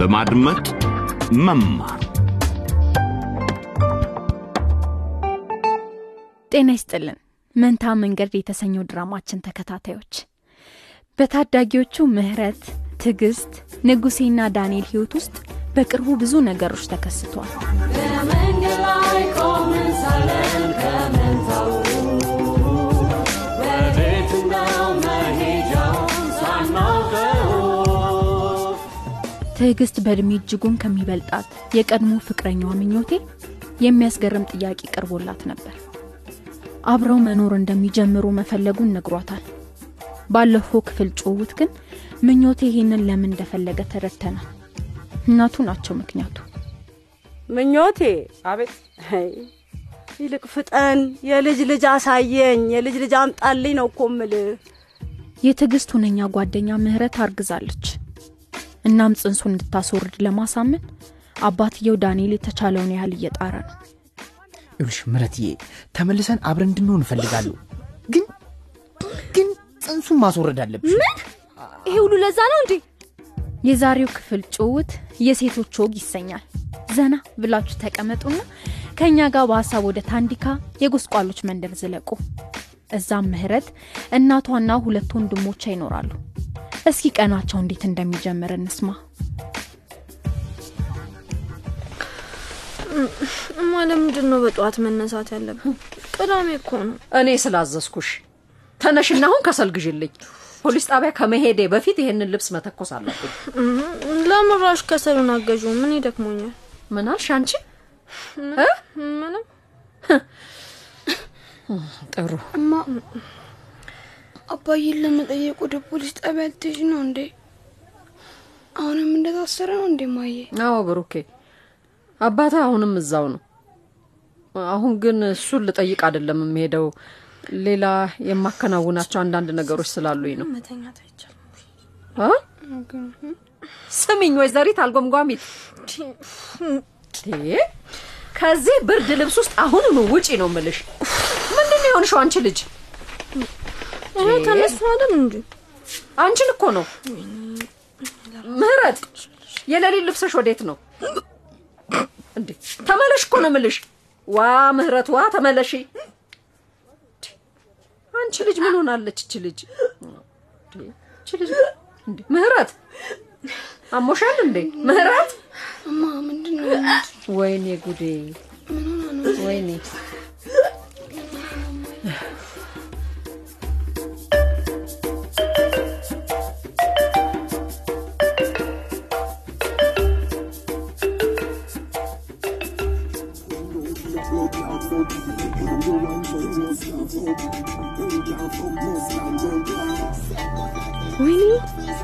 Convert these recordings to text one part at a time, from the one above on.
በማድመጥ መማር ጤና ይስጥልን። መንታ መንገድ የተሰኘው ድራማችን ተከታታዮች በታዳጊዎቹ ምህረት፣ ትዕግስት፣ ንጉሴና ዳንኤል ህይወት ውስጥ በቅርቡ ብዙ ነገሮች ተከስተዋል። ትዕግስት በእድሜ እጅጉን ከሚበልጣት የቀድሞ ፍቅረኛዋ ምኞቴ የሚያስገርም ጥያቄ ቀርቦላት ነበር። አብረው መኖር እንደሚጀምሩ መፈለጉን ነግሯታል። ባለፈው ክፍል ጭውውት ግን ምኞቴ ይህንን ለምን እንደፈለገ ተረድተናል። እናቱ ናቸው ምክንያቱ። ምኞቴ አቤት ይልቅ ፍጠን፣ የልጅ ልጅ አሳየኝ፣ የልጅ ልጅ አምጣልኝ ነው እኮ እምልህ። የትዕግስት ሁነኛ ጓደኛ ምህረት አርግዛለች። እናም ጽንሱን እንድታስወርድ ለማሳመን አባትየው ዳንኤል የተቻለውን ያህል እየጣረ ነው። ይኸውልሽ ምረትዬ ተመልሰን አብረን እንድንሆን እፈልጋለሁ ግን ግን ጽንሱን ማስወረድ አለብሽ ይሄ ሁሉ ለዛ ነው እንዴ? የዛሬው ክፍል ጭውውት የሴቶች ወግ ይሰኛል። ዘና ብላችሁ ተቀመጡና ከእኛ ጋር በሀሳብ ወደ ታንዲካ የጎስቋሎች መንደር ዝለቁ። እዛም ምህረት እናቷና ሁለት ወንድሞቿ ይኖራሉ። እስኪ ቀናቸው እንዴት እንደሚጀምር እንስማ። እማ ለምንድን ነው በጠዋት መነሳት ያለብን? ቅዳሜ እኮ ነው። እኔ ስላዘዝኩሽ ተነሽና አሁን ከሰል ግዢልኝ። ፖሊስ ጣቢያ ከመሄዴ በፊት ይሄንን ልብስ መተኮስ አለብኝ። ለምራሽ ከሰሉን አገዡ። ምን ይደክሞኛል? ምን አልሽ አንቺ? ምንም ጥሩ እማ አባዬን ለመጠየቅ ወደ ፖሊስ ጣቢያ ልትሄጂ ነው እንዴ? አሁንም እንደታሰረ ነው እንዴ ማየ? አዎ ብሩኬ፣ አባታ አሁንም እዛው ነው። አሁን ግን እሱን ልጠይቅ አይደለም የምሄደው፣ ሌላ የማከናውናቸው አንዳንድ ነገሮች ስላሉኝ ነው።? ስሚኝ ወይዘሪት አልጎምጓሚት፣ ከዚህ ብርድ ልብስ ውስጥ አሁኑኑ ውጪ ነው ምልሽ። ምንድን ነው የሆንሽው አንቺ ልጅ? እኔ ተነሱ አይደል እንዴ? አንቺን እኮ ነው። ምህረት የሌሊት ልብስሽ ወዴት ነው እንዴ? ተመለሽ እኮ ነው ምልሽ። ዋ ምህረት፣ ዋ ተመለሺ። አንቺ ልጅ ምን ሆናለች? እች ልጅ እች ልጅ እንዴ ምህረት አሞሻል እንዴ ምህረት? እማ ምንድን ነው ወይኔ ጉዴ፣ ወይኔ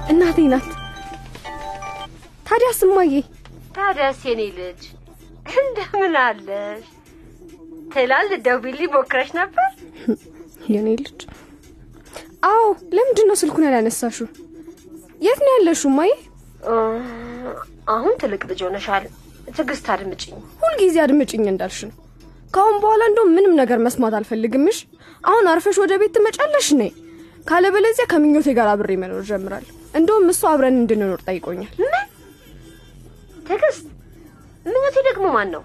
እናቴ ናት። ታዲያስ እማዬ ታዲያስ የኔ ልጅ እንደምን አለሽ? ትላል ልትደውይልኝ ሞክረሽ ነበር? የኔ ልጅ። አዎ፣ ለምንድን ነው ስልኩን ያላነሳሽው? የት ነው ያለሽው እማዬ? አሁን ትልቅ ልጅ ሆነሻል። ትዕግስት አድምጭኝ። ሁልጊዜ አድምጭኝ እንዳልሽ ነው። ከአሁን በኋላ እንደውም ምንም ነገር መስማት አልፈልግምሽ። አሁን አርፈሽ ወደ ቤት ትመጫለሽ ነይ። ካለበለዚያ ከምኞቴ ጋር አብሬ መኖር ጀምራለሁ። እንደውም እሱ አብረን እንድንኖር ጠይቆኛል። ትዕግስት ምኞቴ ደግሞ ማን ነው?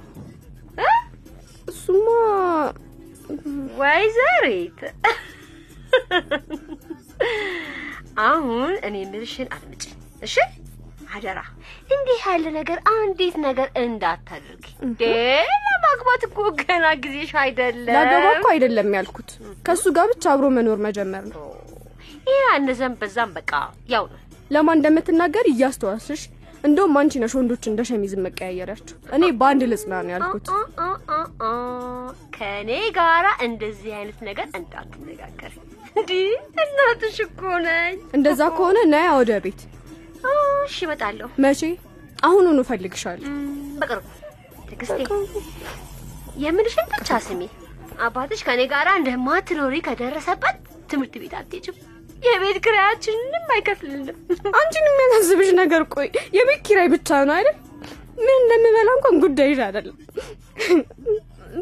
እሱማ ወይዘሪት አሁን እኔ የምልሽን አድምጭኝ እሺ? አደራ እንዲህ ያለ ነገር አንዲት ነገር እንዳታደርጊ። ለማግባት እኮ ገና ጊዜሽ አይደለም። ላገባ እኮ አይደለም ያልኩት፣ ከእሱ ጋር ብቻ አብሮ መኖር መጀመር ነው። ይህ አነዘም በዛም በቃ ያው ነው። ለማን እንደምትናገር እያስተዋልሽ። እንደውም አንቺ ነሽ ወንዶች እንደ ሸሚዝ መቀያየራቸው። እኔ በአንድ ልጽና ነው ያልኩት። ከእኔ ጋራ እንደዚህ አይነት ነገር እንዳትነጋገር። እንዲህ እናትሽ እኮ ነኝ። እንደዛ ከሆነ ነያ ወደ ቤት። እሺ እመጣለሁ መቼ? አሁኑኑ እፈልግሻለሁ። በቅርቡ። ትዕግስቴ የምልሽን ብቻ ስሚ። አባትሽ ከእኔ ጋራ እንደማትኖሪ ከደረሰበት ትምህርት ቤት አትሄጂም። የቤት ኪራያችንንም አይከፍልልንም። አንቺን የሚያሳስብሽ ነገር ቆይ የቤት ኪራይ ብቻ ነው አይደል? ምን እንደምበላ እንኳን ጉዳይሽ አይደለም።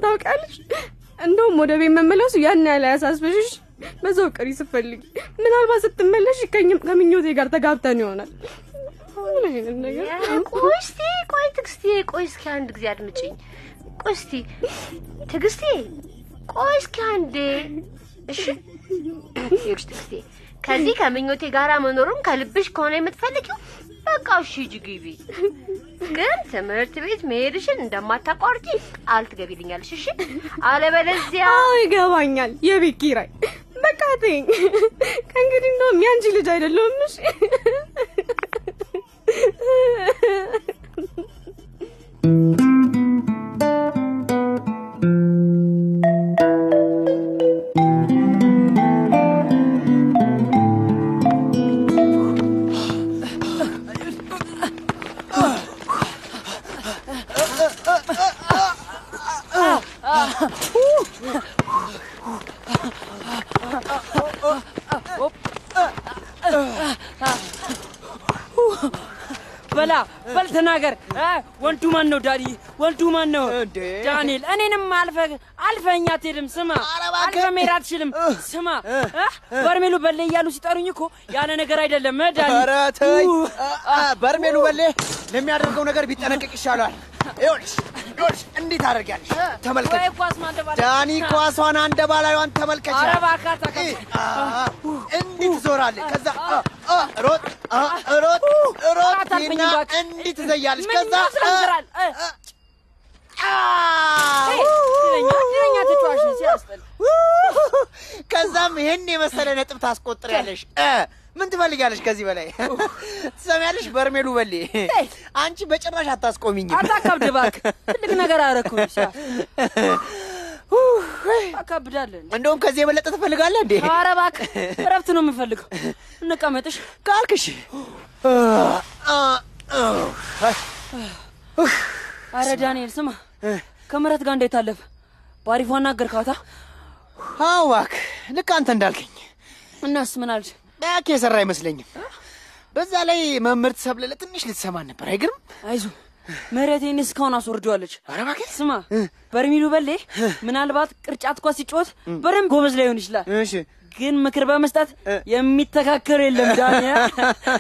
ታውቂያለሽ፣ እንደውም ወደ ቤት መመለሱ ያን ያህል አያሳስብሽ። በዛው ቅሪ ስትፈልጊ። ምናልባት ስትመለሽ ከምኞቴ ጋር ተጋብተን ይሆናል። ቆይ ቆይ ትዕግስቴ ቆይ እስኪ አንድ ጊዜ አድምጪኝ ቆይ ትዕግስቴ ቆይ እስኪ አንዴ እሺ ይኸውልሽ ትዕግስቴ ከዚህ ከምኞቴ ጋር መኖሩን ከልብሽ ከሆነ የምትፈልጊው በቃ እሺ ሂጂ ግቢ ግን ትምህርት ቤት መሄድሽን እንደማታቋርጪ ቃል ትገቢልኛለሽ እሺ አለበለዚያ ይገባኛል። የቤት ኪራይ በቃ ተይኝ። ከእንግዲህ እንደውም ያንቺ ልጅ አይደለሁም። እሺ በላ በል ተናገር።? ወንዱ ማን ነው ዳዲ? ወንዱ ማን ነው? ዳንኤል እኔንም አልፈ አልፈኛ አትሄድም። ስማ አልፈ መሄድ አትችልም። ስማ? በርሜሉ በሌ እያሉ ሲጠሩኝ እኮ ያለ ነገር አይደለም ዳኒ። ኧረ ተይ። በርሜሉ በሌ ለሚያደርገው ነገር ቢጠነቀቅ ይሻላል። ይኸውልሽ ይኸውልሽ እንዴት አደርጊያለሽ? ተመልከች ዳኒ ኳሷን አንደባላዩን ተመልከች። እንዲህ ትዞራለች። ከዛ ሮጥ ሮጥ ሮጥ እና እንዲህ ትዘያለች። ከዛ ከዛም ይሄን የመሰለ ነጥብ ታስቆጥሪያለሽ። ምን ትፈልጊያለሽ ከዚህ በላይ? ትሰሚያለሽ? በርሜሉ በሌ አንቺ በጭራሽ አታስቆሚኝም። አታካብድ እባክህ። ትልቅ ነገር አደረኩኝ። አካብዳለን። እንደውም ከዚህ የበለጠ ትፈልጋለህ እንዴ? ኧረ እባክህ እረፍት ነው የምፈልገው። እንቀመጥሽ ካልክሽ አረ ዳንኤል ስማ፣ ከምረት ጋር እንዴት አለፈ? በአሪፏ አናገርካታ? አዎ እባክህ ልክ አንተ እንዳልከኝ እናስ ምን አልሽ? ያክ የሰራ አይመስለኝም። በዛ ላይ መምህርት ሰብለ ለትንሽ ልትሰማን ነበር። አይገርም? አይዞ ምህረቴን እስካሁን አስወርደዋለች። ኧረ እባክህ ስማ በርሚሉ በሌ ምናልባት ቅርጫት ኳስ ሲጫወት በደንብ ጎበዝ ላይሆን ይችላል፣ እሺ ግን ምክር በመስጠት የሚተካከር የለም ዳንኤል።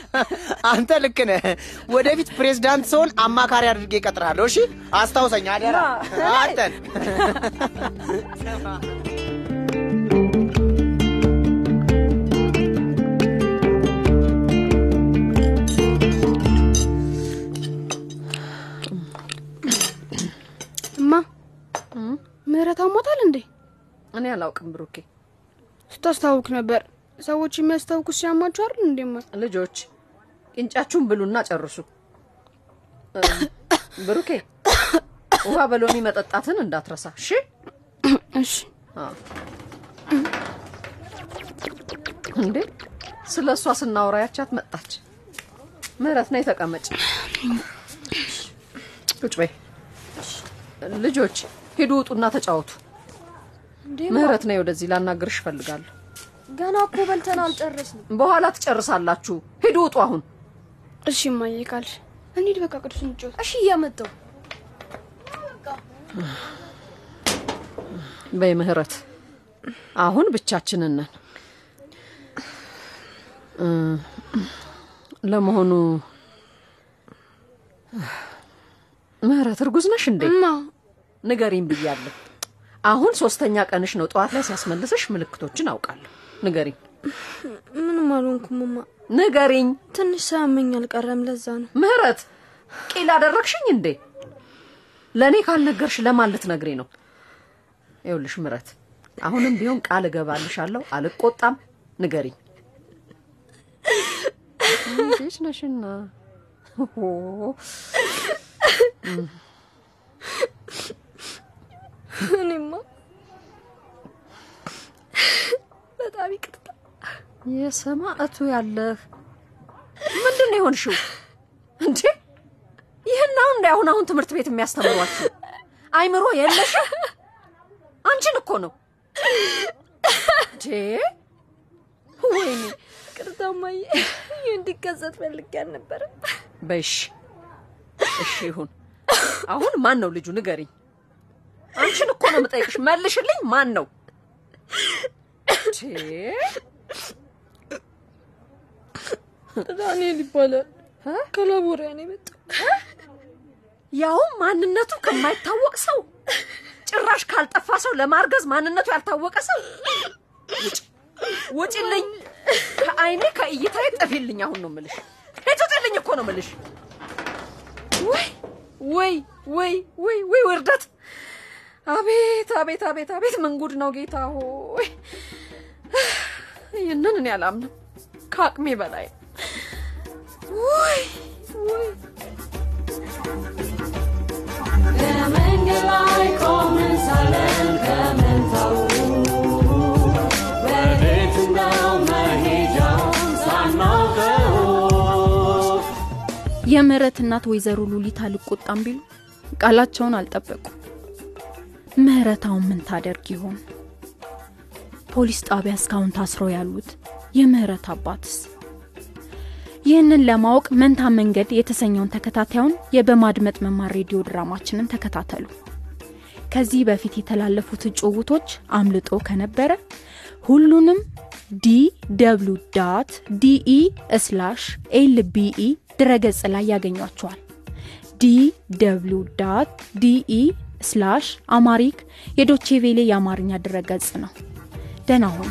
አንተ ልክ ነህ። ወደፊት ፕሬዝዳንት ስሆን አማካሪ አድርጌ እቀጥርሃለሁ። እሺ አስታውሰኝ አደራ። አንተን ምህረት አሞታል እንዴ? እኔ አላውቅም ብሩኬ። ስታስታውክ ነበር። ሰዎች የሚያስታውኩ ሲያማችሁ አይደል እንዴማ? ልጆች ቂንጫችሁን ብሉና ጨርሱ። ብሩኬ ውሃ በሎሚ መጠጣትን እንዳትረሳ እሺ። እሺ እንዴ ስለ እሷ ስናወራ ያቻት መጣች። ምህረት ነይ ተቀመጭ። ቁጭ በይ። ልጆች ሂዱ ውጡና ተጫወቱ። ምህረት ነይ ወደዚህ ላናግርሽ እፈልጋለሁ። ገና እኮ በልተን አልጨረስንም። በኋላ ትጨርሳላችሁ። ሂዱ ውጡ አሁን። እሺ እማዬ ካልሽ እንሂድ በቃ ቅዱስ እንጫወት። እሺ እያመጣው በይ ምህረት፣ አሁን ብቻችንን ነን። ለመሆኑ ምህረት እርጉዝ ነሽ እንዴ? እማ ንገሪኝ ብያለሁ። አሁን ሶስተኛ ቀንሽ ነው። ጠዋት ላይ ሲያስመልስሽ ምልክቶችን አውቃለሁ። ንገሪኝ፣ ምንም አልሆንኩም እማ። ንገሪኝ ትንሽ ሳያመኝ አልቀረም። ለዛ ነው ምህረት። ቂል አደረግሽኝ እንዴ? ለእኔ ካልነገርሽ ለማን ልትነግሪ ነው? ይኸውልሽ ምህረት፣ አሁንም ቢሆን ቃል እገባልሻለሁ፣ አልቆጣም። ንገሪኝ። እንዴት ነሽና? እኔማ በጣም ይቅርታ። የሰማዕቱ ያለህ ምንድን ነው የሆንሽው እንዴ? ይህን አሁን እንደ አሁን አሁን ትምህርት ቤት የሚያስተምሯችሁ አይምሮ የለሽም? አንቺን እኮ ነው እንዴ? ወይኔ ይቅርታ እማዬ፣ ይህ እንዲከሰት ፈልጌ አልነበረም። በሽ እሺ ይሁን። አሁን ማን ነው ልጁ? ንገሪኝ። አንቺን እኮ ነው የምጠይቅሽ። መልሽልኝ። ማን ነው? ዳንኤል ይባላል። ከላቦሪያ ነው የመጣው። ያውም ማንነቱ ከማይታወቅ ሰው ጭራሽ ካልጠፋ ሰው ለማርገዝ ማንነቱ ያልታወቀ ሰው ውጭ ውጭልኝ፣ ከአይኔ ከእይታዬ ጥፊልኝ። አሁን ነው ምልሽ፣ ሂድ ውጭልኝ እኮ ነው ምልሽ። ወይ ወይ ወይ ወይ ወይ ውርደት! አቤት አቤት አቤት አቤት! ምን ጉድ ነው ጌታ ሆይ! ይህንን እኔ አላምንም፣ ከአቅሜ በላይ ወይ ወይ የምህረት እናት ወይዘሮ ሉሊት አልቆጣም ቢሉ ቃላቸውን አልጠበቁ። ምህረት አሁን ምን ታደርግ ይሆን? ፖሊስ ጣቢያ እስካሁን ታስረው ያሉት የምህረት አባትስ? ይህንን ለማወቅ መንታ መንገድ የተሰኘውን ተከታታዩን የበማድመጥ መማር ሬዲዮ ድራማችንን ተከታተሉ። ከዚህ በፊት የተላለፉትን ጭውውቶች አምልጦ ከነበረ ሁሉንም DW dot DE slash LBE ድረገጽ ላይ ያገኟቸዋል። DW dot DE slash Amharic የዶቼ ቬሌ የአማርኛ ድረገጽ ነው። ደህና ሁኑ።